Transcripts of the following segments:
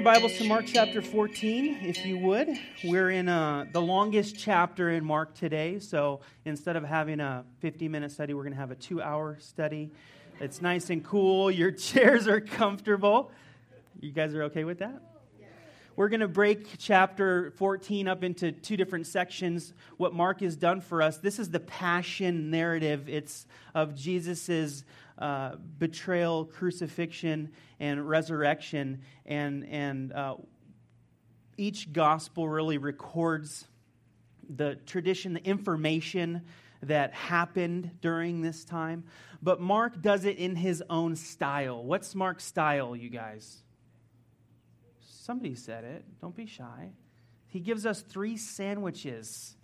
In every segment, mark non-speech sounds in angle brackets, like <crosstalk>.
your Bibles to Mark chapter 14, if you would. We're in uh, the longest chapter in Mark today, so instead of having a 50 minute study, we're going to have a two hour study. It's nice and cool, your <laughs> chairs are comfortable. You guys are okay with that? We're going to break chapter 14 up into two different sections. What Mark has done for us, this is the passion narrative. It's of Jesus's uh, betrayal, crucifixion, and resurrection. And, and uh, each gospel really records the tradition, the information that happened during this time. But Mark does it in his own style. What's Mark's style, you guys? Somebody said it. Don't be shy. He gives us three sandwiches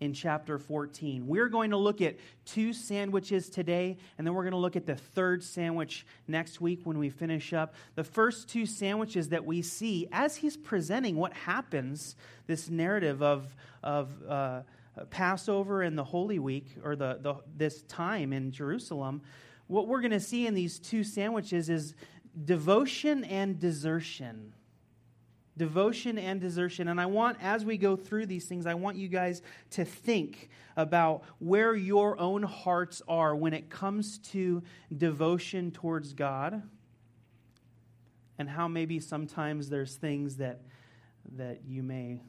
in chapter 14. We're going to look at two sandwiches today, and then we're going to look at the third sandwich next week when we finish up. The first two sandwiches that we see as he's presenting what happens, this narrative of, of uh, Passover and the Holy Week, or the, the, this time in Jerusalem, what we're going to see in these two sandwiches is devotion and desertion devotion and desertion. And I want, as we go through these things, I want you guys to think about where your own hearts are when it comes to devotion towards God and how maybe sometimes there's things that that you may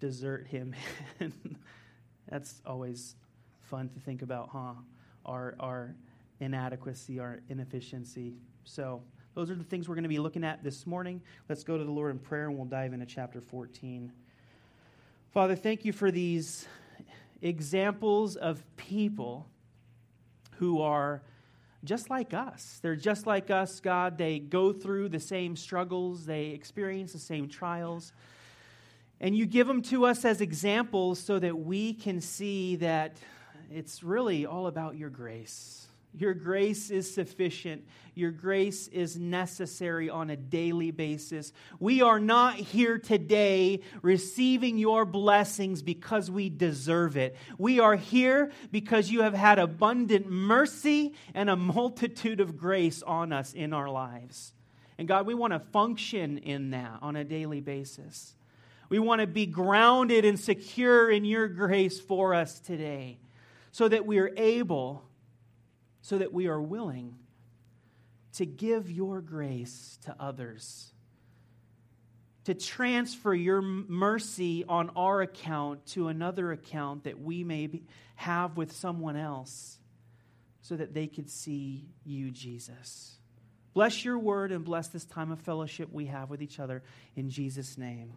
desert him <laughs> that's always fun to think about huh? Our our inadequacy our inefficiency. So those are the things we're going to be looking at this morning. Let's go to the Lord in prayer and we'll dive into chapter 14. Father, thank you for these examples of people who are just like us. They're just like us, God. They go through the same struggles, they experience the same trials. And you give them to us as examples so that we can see that it's really all about your grace. Your grace is sufficient. Your grace is necessary on a daily basis. We are not here today receiving your blessings because we deserve it. We are here because you have had abundant mercy and a multitude of grace on us in our lives. And God, we want to function in that on a daily basis. We want to be grounded and secure in your grace for us today so that we are able so that we are willing to give your grace to others, to transfer your mercy on our account to another account that we may have with someone else so that they could see you, Jesus. Bless your word and bless this time of fellowship we have with each other. In Jesus' name,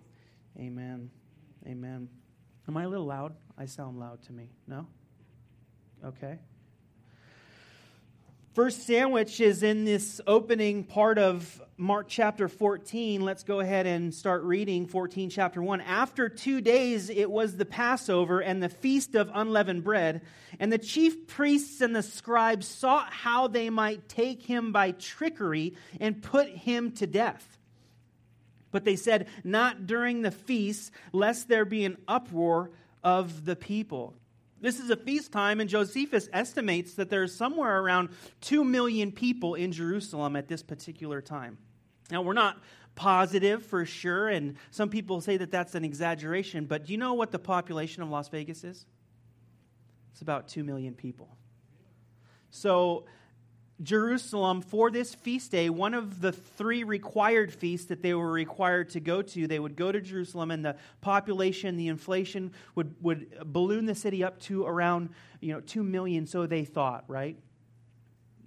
amen. Amen. Am I a little loud? I sound loud to me. No? Okay. First sandwich is in this opening part of Mark chapter 14. Let's go ahead and start reading 14, chapter 1. After two days, it was the Passover and the feast of unleavened bread. And the chief priests and the scribes sought how they might take him by trickery and put him to death. But they said, Not during the feast, lest there be an uproar of the people. This is a feast time, and Josephus estimates that there's somewhere around 2 million people in Jerusalem at this particular time. Now, we're not positive for sure, and some people say that that's an exaggeration, but do you know what the population of Las Vegas is? It's about 2 million people. So, Jerusalem for this feast day, one of the three required feasts that they were required to go to. They would go to Jerusalem, and the population, the inflation would, would balloon the city up to around you know, 2 million, so they thought, right?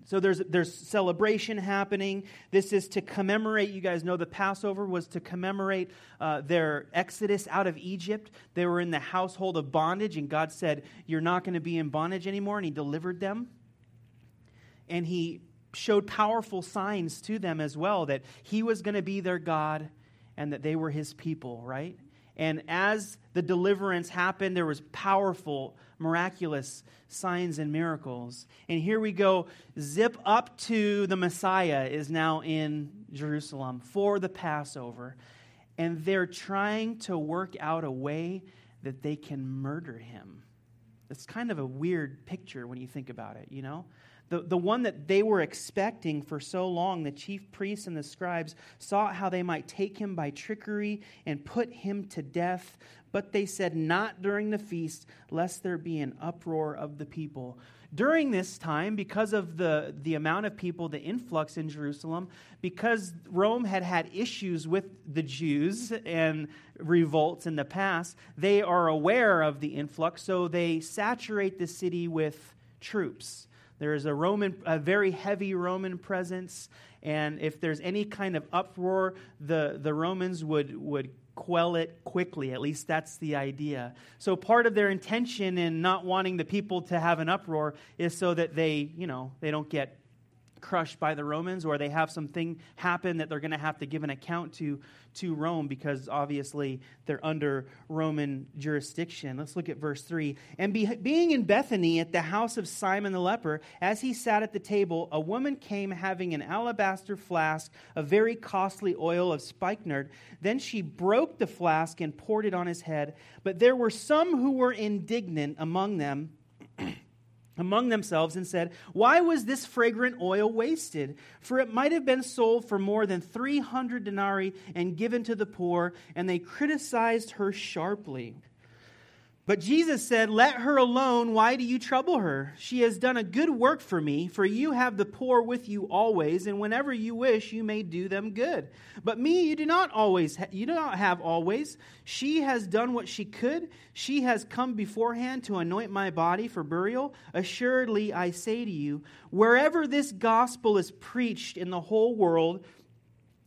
So there's, there's celebration happening. This is to commemorate, you guys know the Passover was to commemorate uh, their exodus out of Egypt. They were in the household of bondage, and God said, You're not going to be in bondage anymore, and He delivered them and he showed powerful signs to them as well that he was going to be their God and that they were his people, right? And as the deliverance happened, there was powerful, miraculous signs and miracles. And here we go, zip up to the Messiah is now in Jerusalem for the Passover. And they're trying to work out a way that they can murder him. It's kind of a weird picture when you think about it, you know? The, the one that they were expecting for so long, the chief priests and the scribes sought how they might take him by trickery and put him to death. But they said, Not during the feast, lest there be an uproar of the people. During this time, because of the, the amount of people, the influx in Jerusalem, because Rome had had issues with the Jews and revolts in the past, they are aware of the influx, so they saturate the city with troops. There is a Roman, a very heavy Roman presence, and if there's any kind of uproar, the, the Romans would, would quell it quickly. At least that's the idea. So part of their intention in not wanting the people to have an uproar is so that they, you know, they don't get crushed by the Romans or they have something happen that they're going to have to give an account to to Rome because obviously they're under Roman jurisdiction. Let's look at verse 3. And be, being in Bethany at the house of Simon the leper, as he sat at the table, a woman came having an alabaster flask of very costly oil of spikenard. Then she broke the flask and poured it on his head. But there were some who were indignant among them among themselves and said, Why was this fragrant oil wasted? For it might have been sold for more than 300 denarii and given to the poor. And they criticized her sharply. But Jesus said, Let her alone. Why do you trouble her? She has done a good work for me, for you have the poor with you always, and whenever you wish, you may do them good. But me you do not always ha- you do not have always. She has done what she could. She has come beforehand to anoint my body for burial. Assuredly, I say to you, wherever this gospel is preached in the whole world,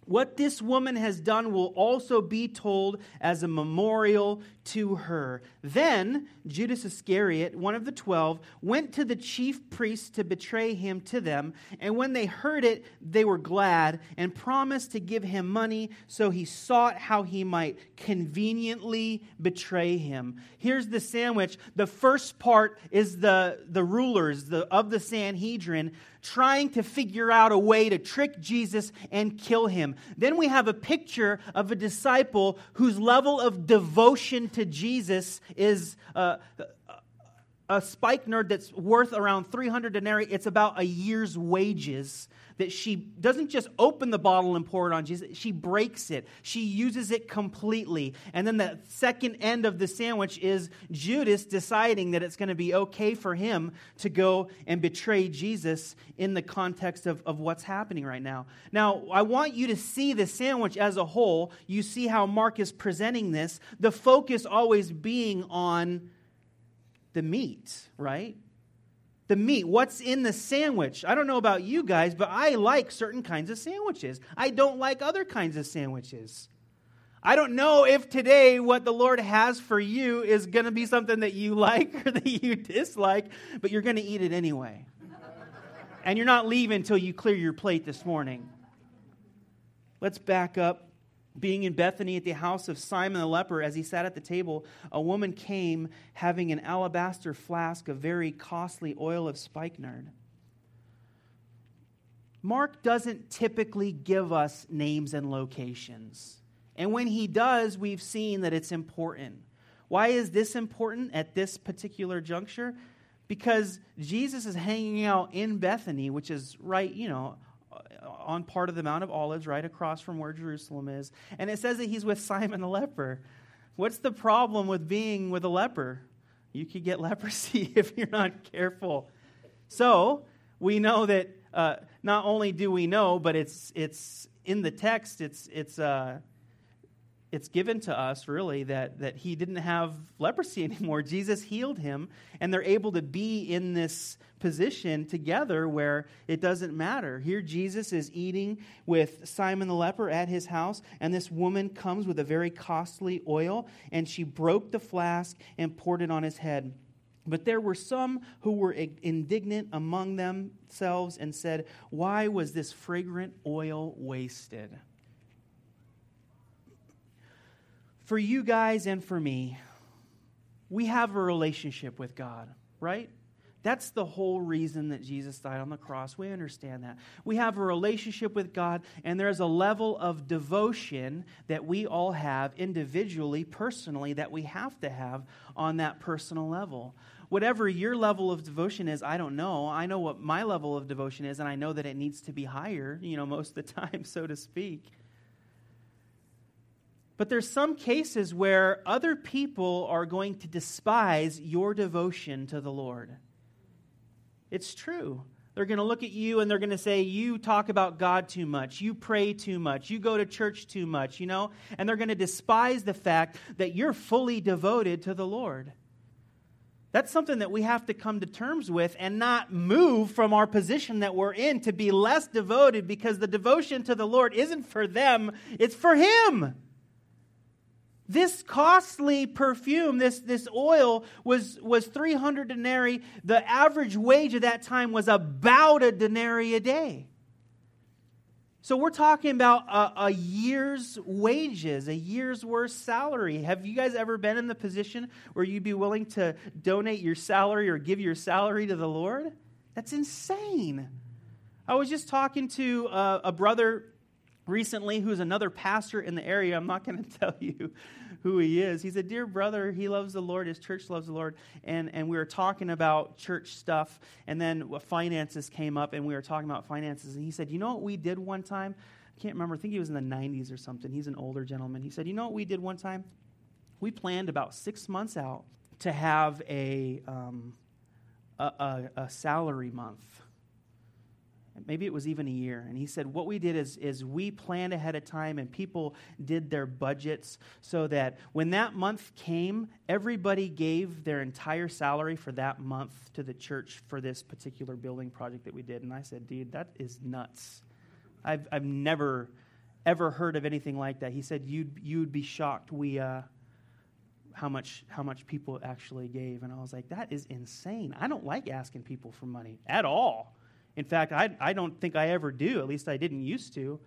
what this woman has done will also be told as a memorial to her. Then Judas Iscariot, one of the twelve, went to the chief priests to betray him to them. And when they heard it, they were glad and promised to give him money. So he sought how he might conveniently betray him. Here's the sandwich. The first part is the, the rulers the, of the Sanhedrin trying to figure out a way to trick Jesus and kill him. Then we have a picture of a disciple whose level of devotion to Jesus is uh, a spikenard that's worth around 300 denarii. It's about a year's wages that she doesn't just open the bottle and pour it on Jesus, she breaks it. She uses it completely. And then the second end of the sandwich is Judas deciding that it's going to be okay for him to go and betray Jesus in the context of, of what's happening right now. Now, I want you to see the sandwich as a whole. You see how Mark is presenting this, the focus always being on the meat, right? the meat, what's in the sandwich. I don't know about you guys, but I like certain kinds of sandwiches. I don't like other kinds of sandwiches. I don't know if today what the Lord has for you is going to be something that you <laughs> like or that you dislike, but you're going to eat it anyway. and you're not leaving until you clear your plate this morning. Let's back up being in Bethany at the house of Simon the leper, as he sat at the table, a woman came having an alabaster flask of very costly oil of spikenard. Mark doesn't typically give us names and locations. And when he does, we've seen that it's important. Why is this important at this particular juncture? Because Jesus is hanging out in Bethany, which is right, you know, on part of the Mount of Olives, right across from where Jerusalem is. And it says that he's with Simon the leper. What's the problem with being with a leper? You could get <laughs> leprosy <laughs> if you're not careful. So we know that uh, not only do we know, but it's it's in the text. It's it's uh, it's given to us really that, that he didn't have leprosy <laughs> anymore. Jesus healed him, and they're able to be in this position together where it doesn't matter. Here, Jesus is eating with Simon the leper at his house, and this woman comes with a very costly oil, and she broke the flask and poured it on his head. But there were some who were indignant among themselves and said, Why was this fragrant oil wasted? For you guys and for me, we have a relationship with God, right? That's the whole reason that Jesus died on the cross. We understand that. We have a relationship with God, and there's a level of devotion that we all have individually, personally, that we have to have on that personal level. Whatever your level of devotion is, I don't know. I know what my level of devotion is, and I know that it needs to be higher, you know, most of the <laughs> time, so to speak. But there's some cases where other people are going to despise your devotion to the Lord. It's true. They're going to look at you and they're going to say, You talk about God too much. You pray too much. You go to church too much, you know? And they're going to despise the fact that you're fully devoted to the Lord. That's something that we have to come to terms with and not move from our position that we're in to be less devoted because the devotion to the Lord isn't for them, it's for Him. This costly perfume, this, this oil, was, was 300 denarii. The average wage at that time was about a denarii a day. So we're talking about a, a, year's wages, a year's worth salary. Have you guys ever been in the position where you'd be willing to donate your salary or give your salary to the Lord? That's insane. I was just talking to a, a brother recently who's another pastor in the area. I'm not going <laughs> to tell you who he is. He's a dear brother. He loves the Lord. His church loves the Lord. And, and we were talking about church stuff. And then finances came up, and we were talking about finances. And he said, You know what we did one time? I can't remember. I think he was in the 90s or something. He's an older gentleman. He said, You know what we did one time? We planned about six months out to have a, um, a, a, a salary month maybe it was even a year. And he said, What we did is, is we planned ahead of time and people did their budgets so that when that month came, everybody gave their entire salary for that month to the church for this particular building project that we did. And I said, Dude, that is nuts. I've, I've never, ever heard of anything like that. He said, You'd, you'd be shocked. We, uh, how much how much people actually gave and i was like that is insane i don't like asking people for money at all in fact, I, I don't think I ever do. At least I didn't used to.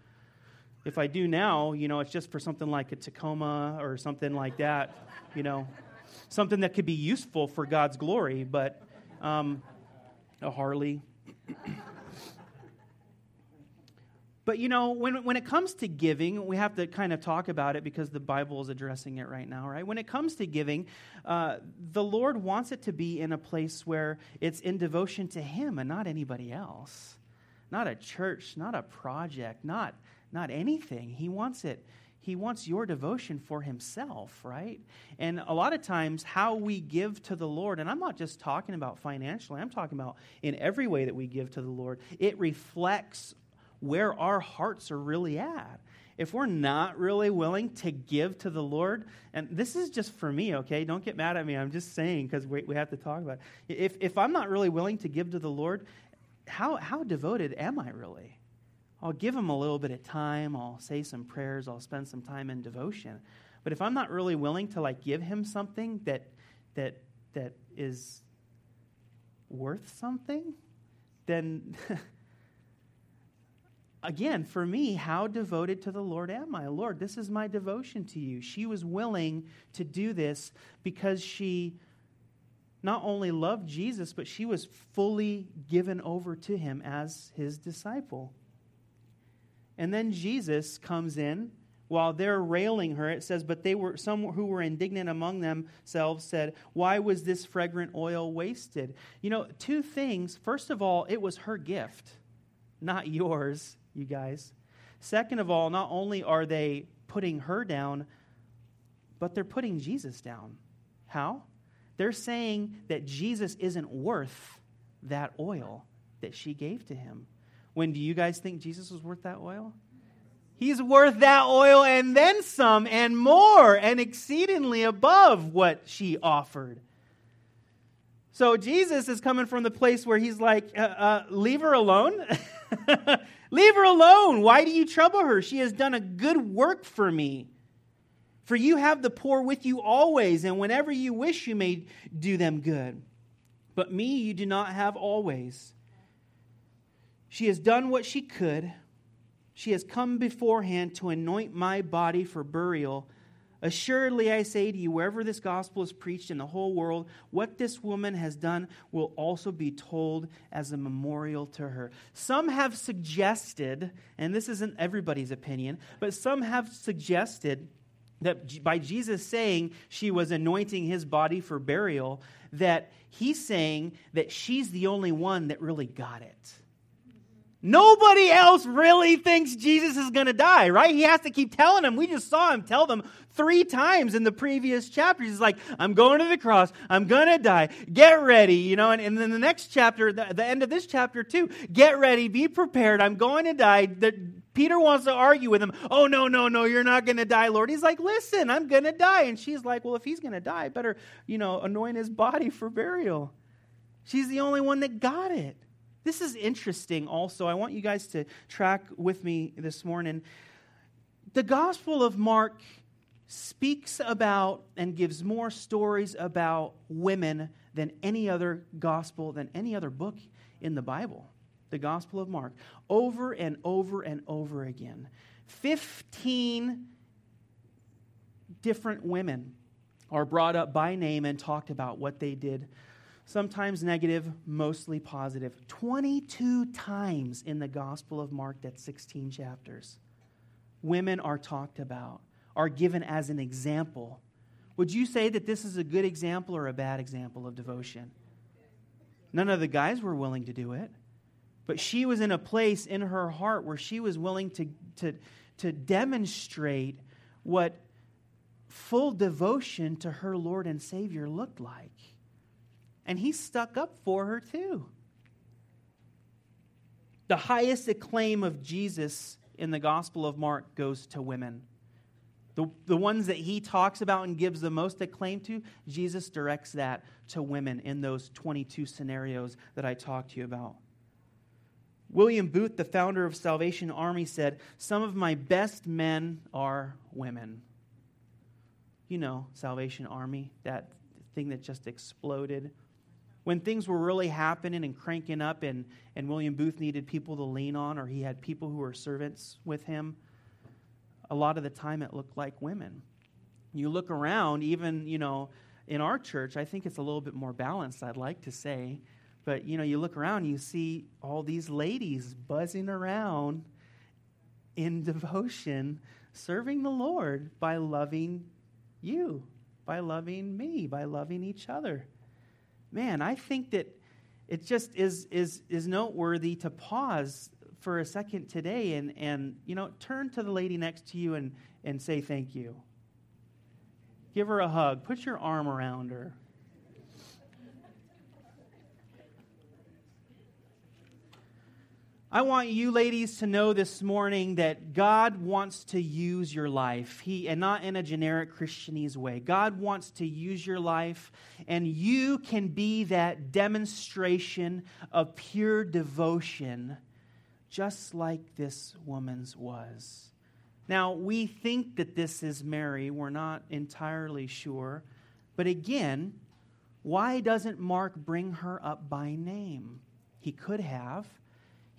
If I do now, you know, it's just for something like a Tacoma or something like that, you know, something that could be useful for God's glory, but um, a Harley. But you know, when, when it comes to giving, we have to kind of talk about it because the Bible is addressing it right now, right? When it comes to giving, uh, the Lord wants it to be in a place where it's in devotion to Him and not anybody else. Not a church, not a project, not, not anything. He wants it. He wants your devotion for himself, right? And a lot of times, how we give to the Lord, and I'm not just talking about financially, I'm talking about in every way that we give to the Lord, it reflects where our hearts are really at. If we're not really willing to give to the Lord, and this is just for me, okay? Don't get mad at me. I'm just saying because we, we have to talk about it. If, if I'm not really willing to give to the Lord, how, how devoted am I really? I'll give him a little bit of time. I'll say some prayers. I'll spend some time in devotion. But if I'm not really willing to like give him something that that that is worth something, then <laughs> again, for me, how devoted to the Lord am I? Lord, this is my devotion to you. She was willing to do this because she not only loved Jesus, but she was fully given over to him as his disciple. And then Jesus comes in while they're railing her. It says, But they were some who were indignant among themselves said, Why was this fragrant oil wasted? You know, two things. First of all, it was her gift, not yours you guys. Second of all, not only are they putting her down, but they're putting Jesus down. How? They're saying that Jesus isn't worth that oil that she gave to him. When do you guys think Jesus was worth that oil? He's worth that oil and then some and more and exceedingly above what she offered. So Jesus is coming from the place where he's like, uh, uh, leave her alone. <laughs> Leave her alone. Why do you trouble her? She has done a good work for me. For you have the poor with you always, and whenever you wish, you may do them good. But me you do not have always. She has done what she could. She has come beforehand to anoint my body for burial. Assuredly, I say to you, wherever this gospel is preached in the whole world, what this woman has done will also be told as a memorial to her. Some have suggested, and this isn't everybody's opinion, but some have suggested that by Jesus saying she was anointing his body for burial, that he's saying that she's the only one that really got it. Nobody else really thinks Jesus is going to die, right? He has to keep telling them. We just saw him tell them three times in the previous chapters. He's like, I'm going to the cross. I'm going to die. Get ready, you know. And, and then the next chapter, the, the, end of this chapter, too, get ready, be prepared. I'm going to die. The, Peter wants to argue with him. Oh, no, no, no, you're not going to die, Lord. He's like, listen, I'm going to die. And she's like, well, if he's going to die, better, you know, anoint his body for burial. She's the only one that got it. This is interesting also. I want you guys to track with me this morning. The Gospel of Mark speaks about and gives more stories about women than any other gospel, than any other book in the Bible. The Gospel of Mark. Over and over and over again. 15 different women are brought up by name and talked about what they did sometimes negative, mostly positive. 22 times in the Gospel of Mark, that's 16 chapters, women are talked about, are given as an example. Would you say that this is a good example or a bad example of devotion? None of the guys were willing to do it. But she was in a place in her heart where she was willing to, to, to demonstrate what full devotion to her Lord and Savior looked like and he stuck up for her too. The highest acclaim of Jesus in the Gospel of Mark goes to women. The, the ones that he talks about and gives the most acclaim to, Jesus directs that to women in those 22 scenarios that I talked to you about. William Booth, the founder of Salvation Army, said, Some of my best men are women. You know, Salvation Army, that thing that just exploded when things were really happening and cranking up and, and William Booth needed people to lean on or he had people who were servants with him, a lot of the time it looked like women. You look around, even, you know, in our church, I think it's a little bit more balanced, I'd like to say. But, you know, you look around, you see all these ladies buzzing around in <laughs> devotion, serving the Lord by loving you, by loving me, by loving each other man, I think that it just is, is, is noteworthy to pause for a second today and, and you know, turn to the lady next to you and, and say thank you. Give her a hug. Put your arm around her. I want you ladies to know this morning that God wants to use your life. He and not in a generic Christianese way. God wants to use your life and you can be that demonstration of pure devotion just like this woman's was. Now, we think that this is Mary. We're not entirely sure. But again, why doesn't Mark bring her up by name? He could have.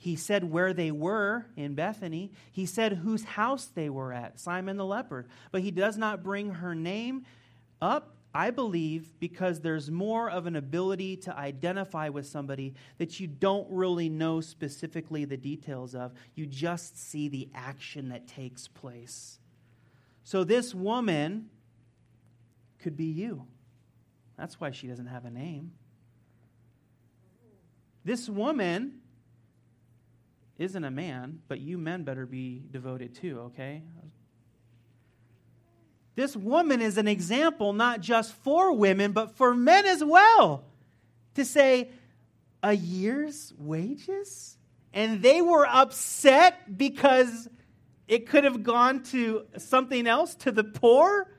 He said where they were in Bethany. He said whose house they were at, Simon the leper. But he does not bring her name up, I believe, because there's more of an ability to identify with somebody that you don't really know specifically the details of. You just see the action that takes place. So this woman could be you. That's why she doesn't have a name. This woman isn't a man, but you men better be devoted too, okay? This woman is an example not just for women, but for men as well. To say, a year's wages? And they were upset because it could have gone to something else, to the poor.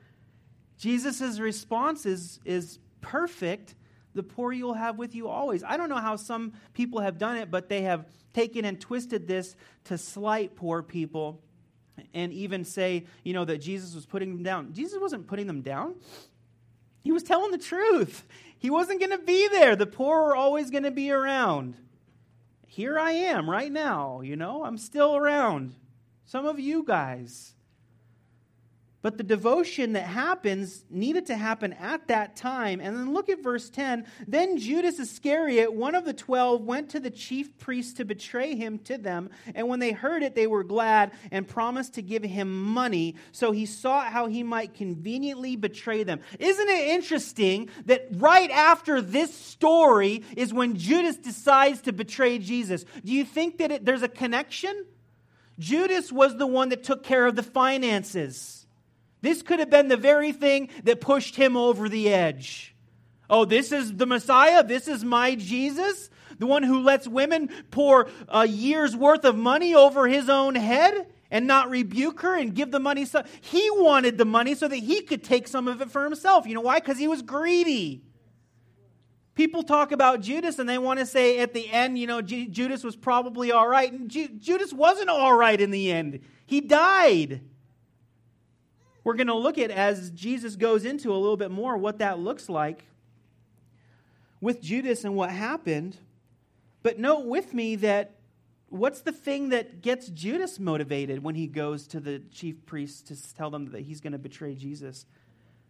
Jesus' response is, is perfect. The poor you'll have with you always. I don't know how some people have done it, but they have taken and twisted this to slight poor people and even say, you know, that Jesus was putting them down. Jesus wasn't putting them down. He was telling the truth. He wasn't going to be there. The poor are always going to be around. Here I am right now, you know, I'm still around. Some of you guys. But the devotion that happens needed to happen at that time. And then look at verse 10. Then Judas Iscariot, one of the twelve, went to the chief priests to betray him to them. And when they heard it, they were glad and promised to give him money. So he sought how he might conveniently betray them. Isn't it interesting that right after this story is when Judas decides to betray Jesus? Do you think that it, there's a connection? Judas was the one that took care of the finances. This could have been the very thing that pushed him over the edge. Oh, this is the Messiah? This is my Jesus? The one who lets women pour a year's worth of money over his own head and not rebuke her and give the money? So he wanted the money so that he could take some of it for himself. You know why? Because he was greedy. People talk about Judas and they want to say at the end, you know, Judas was probably all right. And Ju- Judas wasn't all right in the end. He died we're going to look at as Jesus goes into a little bit more what that looks like with Judas and what happened. But note with me that what's the thing that gets Judas motivated when he goes to the chief priests to tell them that he's going to betray Jesus?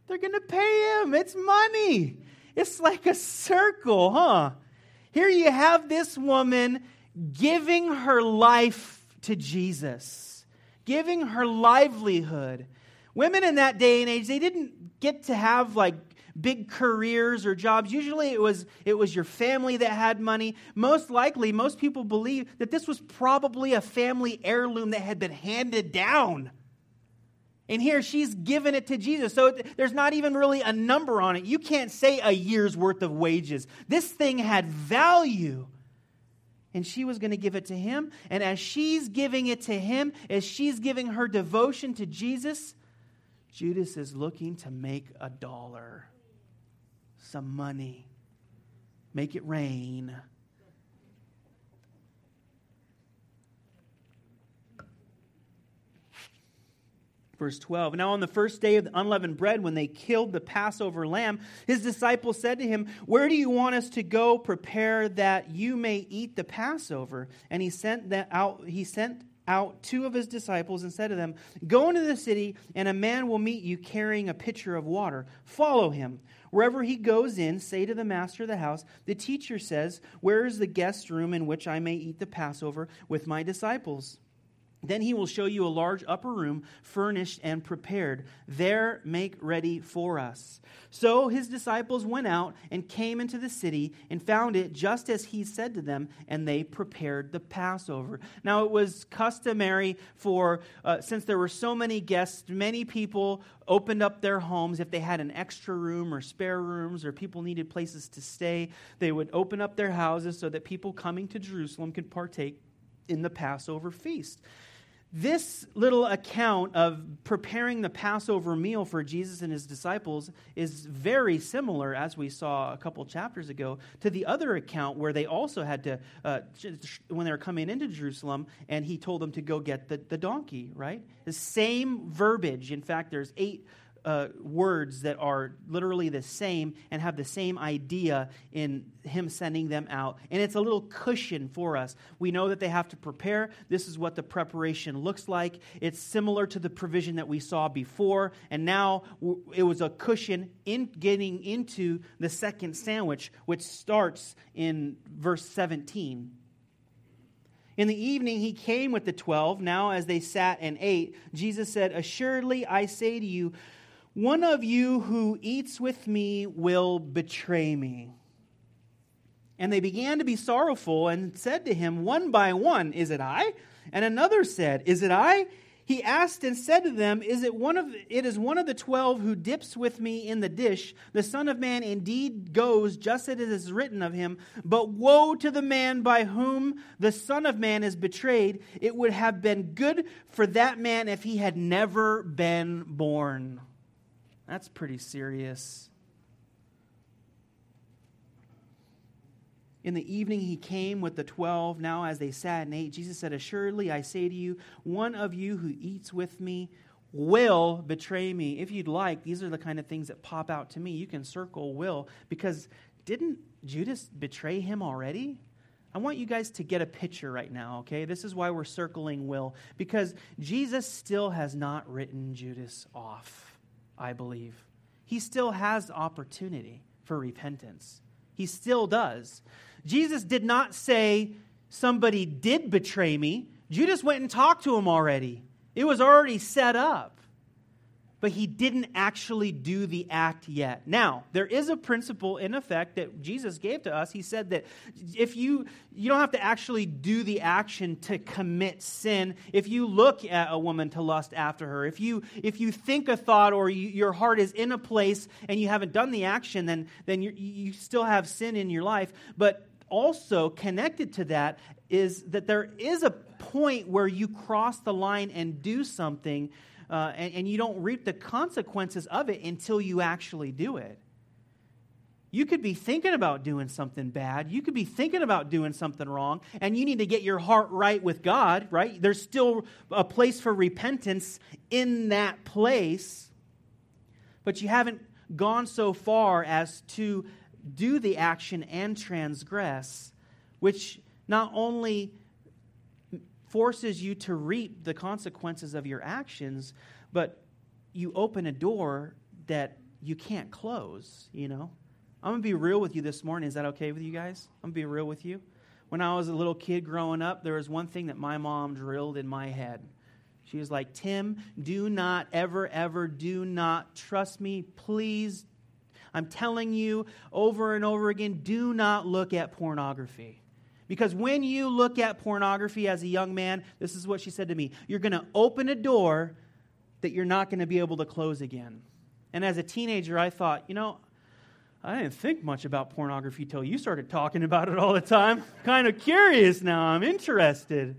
They're going to pay him. It's money. It's like a circle, huh? Here you have this woman giving her life to Jesus, giving her livelihood. Women in that day and age, they didn't get to have like big careers or jobs. Usually it was it was your family that had money. Most likely, most people believe that this was probably a family heirloom that had been handed down. And here she's given it to Jesus. So there's not even really a number on it. You can't say a year's worth of wages. This thing had value. And she was going to give it to him. And as she's giving it to him, as she's giving her devotion to Jesus, Judas is looking to make a dollar, some money, make it rain. Verse 12. Now, on the first day of the unleavened bread, when they killed the Passover lamb, his disciples said to him, Where do you want us to go prepare that you may eat the Passover? And he sent that out, he sent out two of his disciples and said to them, Go into the city, and a man will meet you carrying a pitcher of water. Follow him. Wherever he goes in, say to the master of the house, The teacher says, Where is the guest room in which I may eat the Passover with my disciples? Then he will show you a large upper room, furnished and prepared. There make ready for us. So his disciples went out and came into the city and found it just as he said to them, and they prepared the Passover. Now it was customary for, uh, since there were so many guests, many people opened up their homes. If they had an extra room or spare rooms or people needed places to stay, they would open up their houses so that people coming to Jerusalem could partake in the Passover feast. This little account of preparing the Passover meal for Jesus and his disciples is very similar, as we saw a couple chapters ago, to the other account where they also had to, uh, when they were coming into Jerusalem, and he told them to go get the, the donkey, right? The same verbiage. In fact, there's eight uh, words that are literally the same and have the same idea in him sending them out. And it's a little cushion for us. We know that they have to prepare. This is what the preparation looks like. It's similar to the provision that we saw before. And now it was a cushion in getting into the second sandwich, which starts in verse 17. In the evening, he came with the twelve. Now, as they sat and ate, Jesus said, Assuredly, I say to you, one of you who eats with me will betray me. And they began to be sorrowful and said to him one by one, Is it I? And another said, Is it I? He asked and said to them, Is it one of it is one of the twelve who dips with me in the dish? The Son of Man indeed goes just as it is written of him, but woe to the man by whom the Son of Man is betrayed. It would have been good for that man if he had never been born. That's pretty serious. In the evening, he came with the twelve. Now, as they sat and ate, Jesus said, Assuredly, I say to you, one of you who eats with me will betray me. If you'd like, these are the kind of things that pop out to me. You can circle will, because didn't Judas betray him already? I want you guys to get a picture right now, okay? This is why we're circling will, because Jesus still has not written Judas off, I believe. He still has opportunity for repentance. He still does. Jesus did not say, Somebody did betray me. Judas went and talked to him already, it was already set up but he didn't actually do the act yet. Now, there is a principle in effect that Jesus gave to us. He said that if you you don't have to actually do the action to commit sin. If you look at a woman to lust after her, if you if you think a thought or you, your heart is in a place and you haven't done the action, then then you still have sin in your life. But also connected to that is that there is a point where you cross the line and do something uh, and, and you don't reap the consequences of it until you actually do it. You could be thinking about doing something bad. You could be thinking about doing something wrong, and you need to get your heart right with God, right? There's still a place for repentance in that place, but you haven't gone so far as to do the action and transgress, which not only forces you to reap the consequences of your actions, but you open a door that you can't close, you know? I'm going to be real with you this morning. Is that okay with you guys? I'm going to be real with you. When I was a little kid growing up, there was one thing that my mom drilled in my head. She was like, Tim, do not ever, ever, do not trust me. Please, I'm telling you over and over again, do not look at pornography. Because when you look at pornography as a young man, this is what she said to me you're going to open a door that you're not going to be able to close again. And as a teenager, I thought, you know, I didn't think much about pornography till you started talking about it all the time. <laughs> kind of curious now. I'm interested.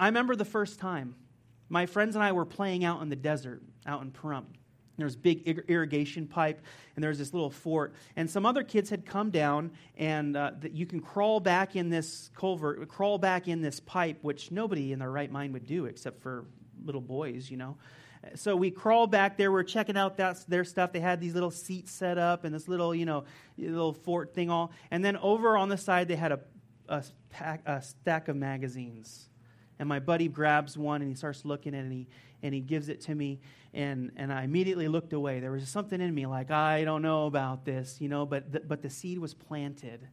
I remember the first time my friends and I were playing out in the desert, out in Pahrump. There's big irrigation pipe, and there's this little fort. And some other kids had come down, and uh, that you can crawl back in this culvert, crawl back in this pipe, which nobody in their right mind would do except for little boys, you know. So we crawled back there. We're checking out that, their stuff. They had these little seats set up and this little, you know, little fort thing all. And then over on the side, they had a, a, pack, a stack of magazines. And my buddy grabs one and he starts looking at it and he, and he gives it to me and, and I immediately looked away. There was something in me like, I don't know about this, you know, but the, but the seed was planted.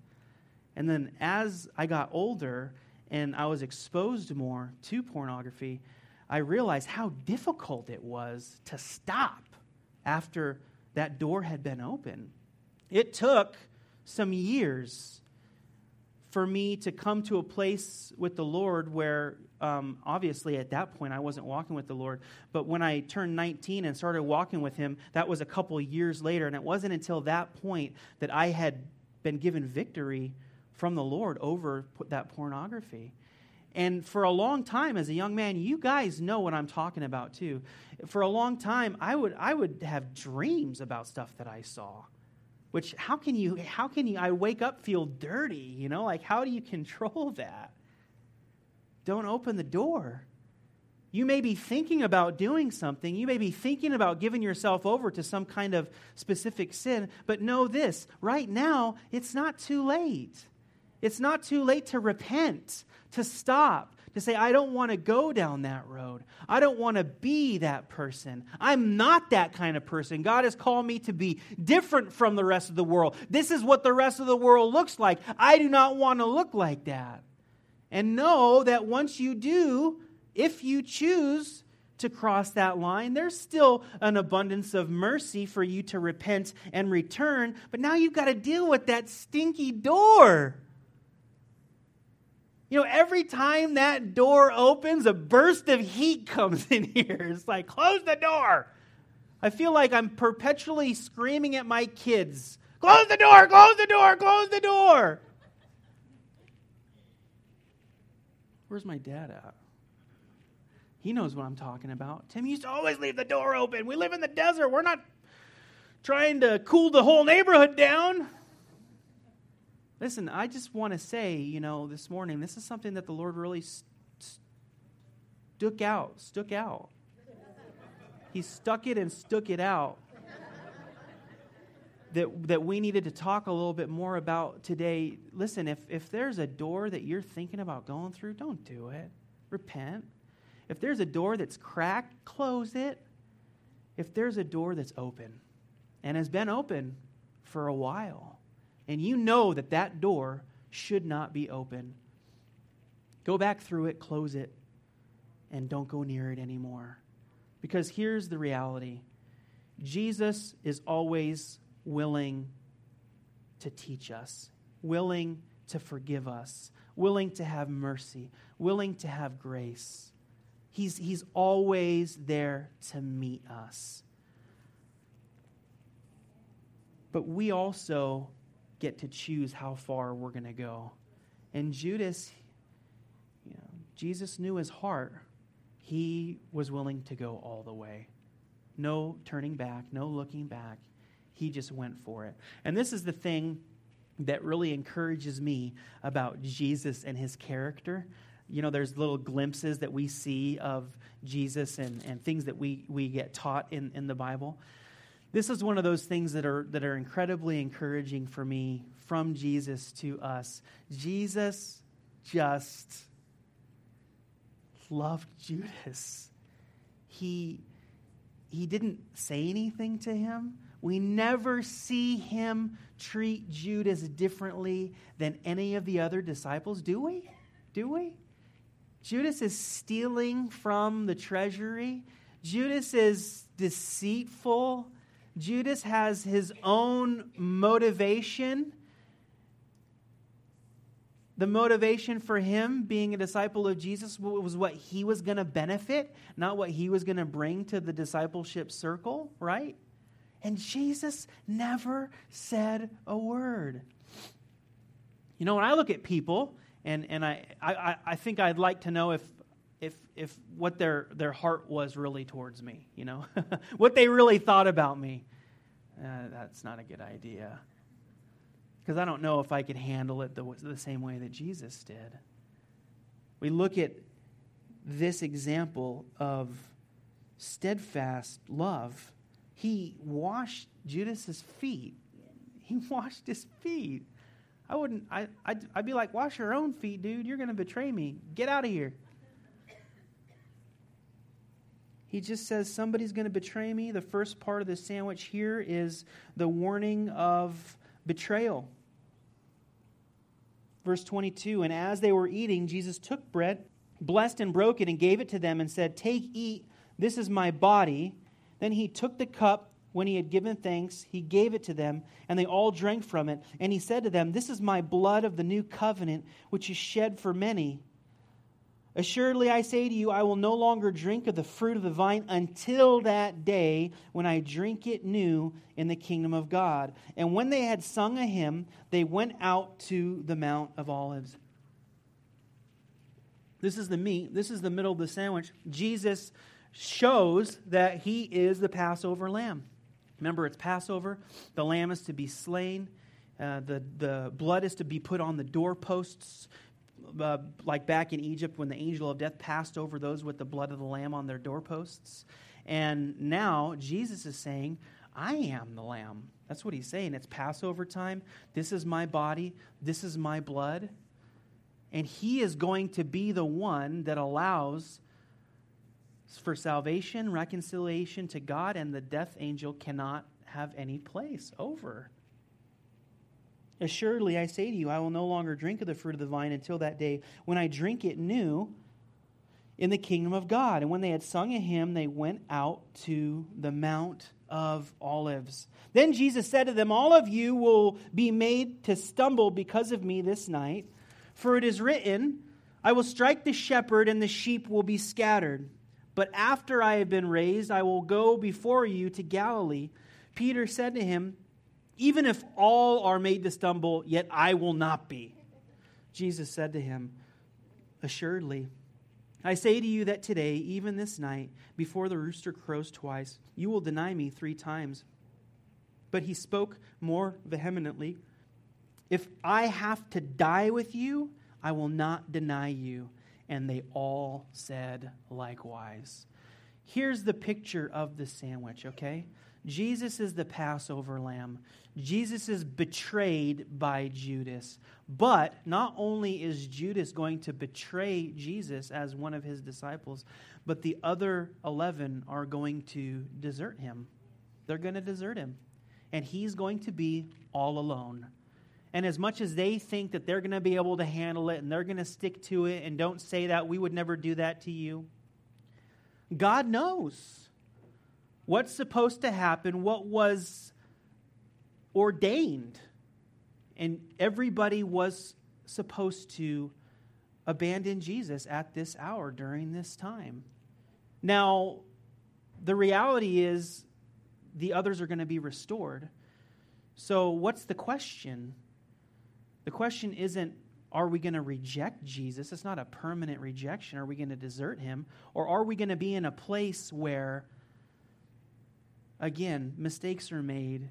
And then as I got older and I was exposed more to pornography, I realized how difficult it was to stop after that door had been open. It took some years for me to come to a place with the Lord where um, obviously at that point I wasn't walking with the Lord. But when I turned 19 and started walking with Him, that was a couple years later. And it wasn't until that point that I had been given victory from the Lord over that pornography. And for a long time, as a young man, you guys know what I'm talking about too. For a long time, I would, I would have dreams about stuff that I saw which how can you how can you i wake up feel dirty you know like how do you <laughs> control that don't open the door. You may be thinking about doing something. You may be thinking about giving yourself over to some kind of specific sin, but know this right now, it's not too late. It's not too late to repent, to stop, to say, I don't want to go down that road. I don't want to be that person. I'm not that kind of person. God has called me to be different from the rest of the world. This is what the rest of the world looks like. I do not want to look like that. And know that once you do, if you choose to cross that line, there's still an abundance of mercy for you to repent and return. But now you've got to deal with that stinky door. You know, every time that door opens, a burst of heat <laughs> comes in here. It's like, close the door. I feel like I'm perpetually screaming at my kids, close the door, close the door, close the door. Where's my dad at? He knows what I'm talking about. Tim used to always leave the door open. We live in the desert. We're not trying to cool the whole neighborhood down. Listen, I just want to say, you know, this morning, this is something that the Lord really st- stuck out, stuck out. He stuck it and stuck it out. that, that we needed to talk a little bit more about today. Listen, if, if there's a door that you're thinking about going through, don't do it. Repent. If there's a door that's cracked, close it. If there's a door that's open and has been open for a while, and you know that that door should not be open, go back through it, close it, and don't go near it anymore. Because here's the reality Jesus is always willing to teach us, willing to forgive us, willing to have mercy, willing to have grace. He's, he's always there to meet us. But we also get to choose how far we're going to go. And Judas, you know, Jesus knew his heart. He was willing to go all the way. No turning back, no looking back. He just went for it. And this is the thing that really encourages me about Jesus and his character. You know, there's little glimpses that we see of Jesus and, and things that we, we get taught in, in the Bible. This is one of those things that are, that are incredibly encouraging for me from Jesus to us. Jesus just loved Judas. He, he didn't say anything to him, we never see him treat Judas differently than any of the other disciples, do we? Do we? Judas is stealing from the treasury. Judas is deceitful. Judas has his own motivation. The motivation for him being a disciple of Jesus was what he was going to benefit, not what he was going to bring to the discipleship circle, right? And Jesus never said a word. You know, when I look at people, and, and I, I, I think I'd like to know if, if, if what their, their heart was really towards me, you know, <laughs> what they really thought about me. Uh, that's not a good idea. Because I don't know if I could handle it the, the same way that Jesus did. We look at this example of steadfast love he washed Judas's feet. He <laughs> washed his feet. I wouldn't, I, I'd, I'd be like, wash your own feet, dude. You're going to betray me. Get out of here. He just says, somebody's going to betray me. The first part of the sandwich here is the warning of betrayal. Verse 22 And as they were eating, Jesus took bread, blessed and broke it, and gave it to them, and said, Take, eat, this is my body. Then he took the cup when he had given thanks, he gave it to them, and they all drank from it. And he said to them, This is my blood of the new covenant, which is shed for many. Assuredly, I say to you, I will no longer drink of the fruit of the vine until that day when I drink it new in the kingdom of God. And when they had sung a hymn, they went out to the Mount of Olives. This is the meat, this is the middle of the sandwich. Jesus shows that he is the Passover lamb. Remember, it's Passover. The lamb is to be slain. Uh, the, the blood is to be put on the doorposts, uh, like back in Egypt when the angel of death passed over those with the blood of the lamb on their doorposts. And now Jesus is saying, I am the lamb. That's what he's saying. It's Passover time. This is my body. This is my blood. And he is going to be the one that allows for salvation, reconciliation to God, and the death angel cannot have any place over. Assuredly, I say to you, I will no longer drink of the fruit of the vine until that day when I drink it new in the kingdom of God. And when they had sung a hymn, they went out to the Mount of Olives. Then Jesus said to them, All of you will be made to stumble because of me this night, for it is written, I will strike the shepherd, and the sheep will be scattered. But after I have been raised, I will go before you to Galilee. Peter said to him, Even if all are made to stumble, yet I will not be. Jesus said to him, Assuredly, I say to you that today, even this night, before the rooster crows twice, you will deny me three times. But he spoke more vehemently, If I have to die with you, I will not deny you. And they all said likewise. Here's the picture of the sandwich, okay? Jesus is the Passover lamb. Jesus is betrayed by Judas. But not only is Judas going to betray Jesus as one of his disciples, but the other 11 are going to desert him. They're going to desert him. And he's going to be all alone. And as much as they think that they're going to be able to handle it and they're going to stick to it and don't say that, we would never do that to you, God knows what's supposed to happen, what was ordained. And everybody was supposed to abandon Jesus at this hour during this time. Now, the reality is the others are going to be restored. So, what's the question? The question isn't, are we going to reject Jesus? It's not a permanent rejection. Are we going to desert him? Or are we going to be in a place where, again, mistakes are made,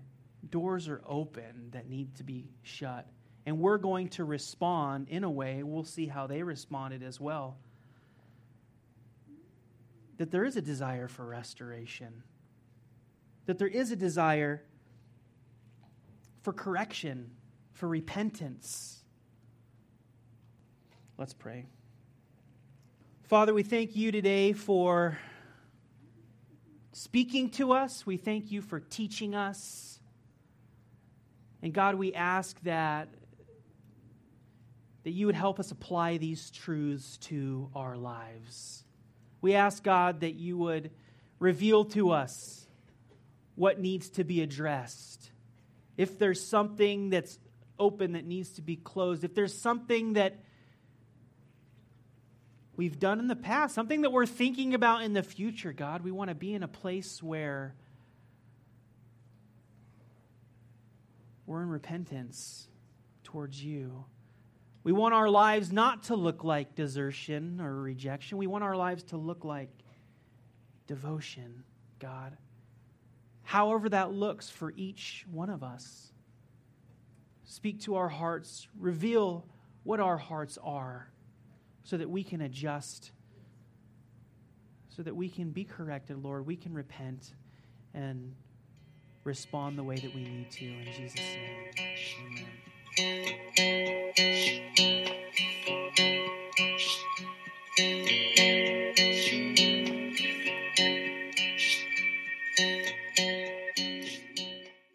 doors are open that need to be shut, and we're going to respond in a way, we'll see how they responded as well, that there is a desire for restoration, that there is a desire for correction, for repentance. Let's pray. Father, we thank you today for speaking to us. We thank you for teaching us. And God, we ask that, that you would help us apply these truths to our lives. We ask, God, that you would reveal to us what needs to be addressed. If there's something that's open that needs to be closed, if there's something that we've done in the past, something that we're thinking about in the future, God, we want to be in a place where we're in repentance towards you. We want our lives not to look like desertion or rejection. We want our lives to look like devotion, God. However, that looks for each one of us. Speak to our hearts, reveal what our hearts are so that we can adjust, so that we can be corrected, Lord. We can repent and respond the way that we need to. In Jesus' name, amen.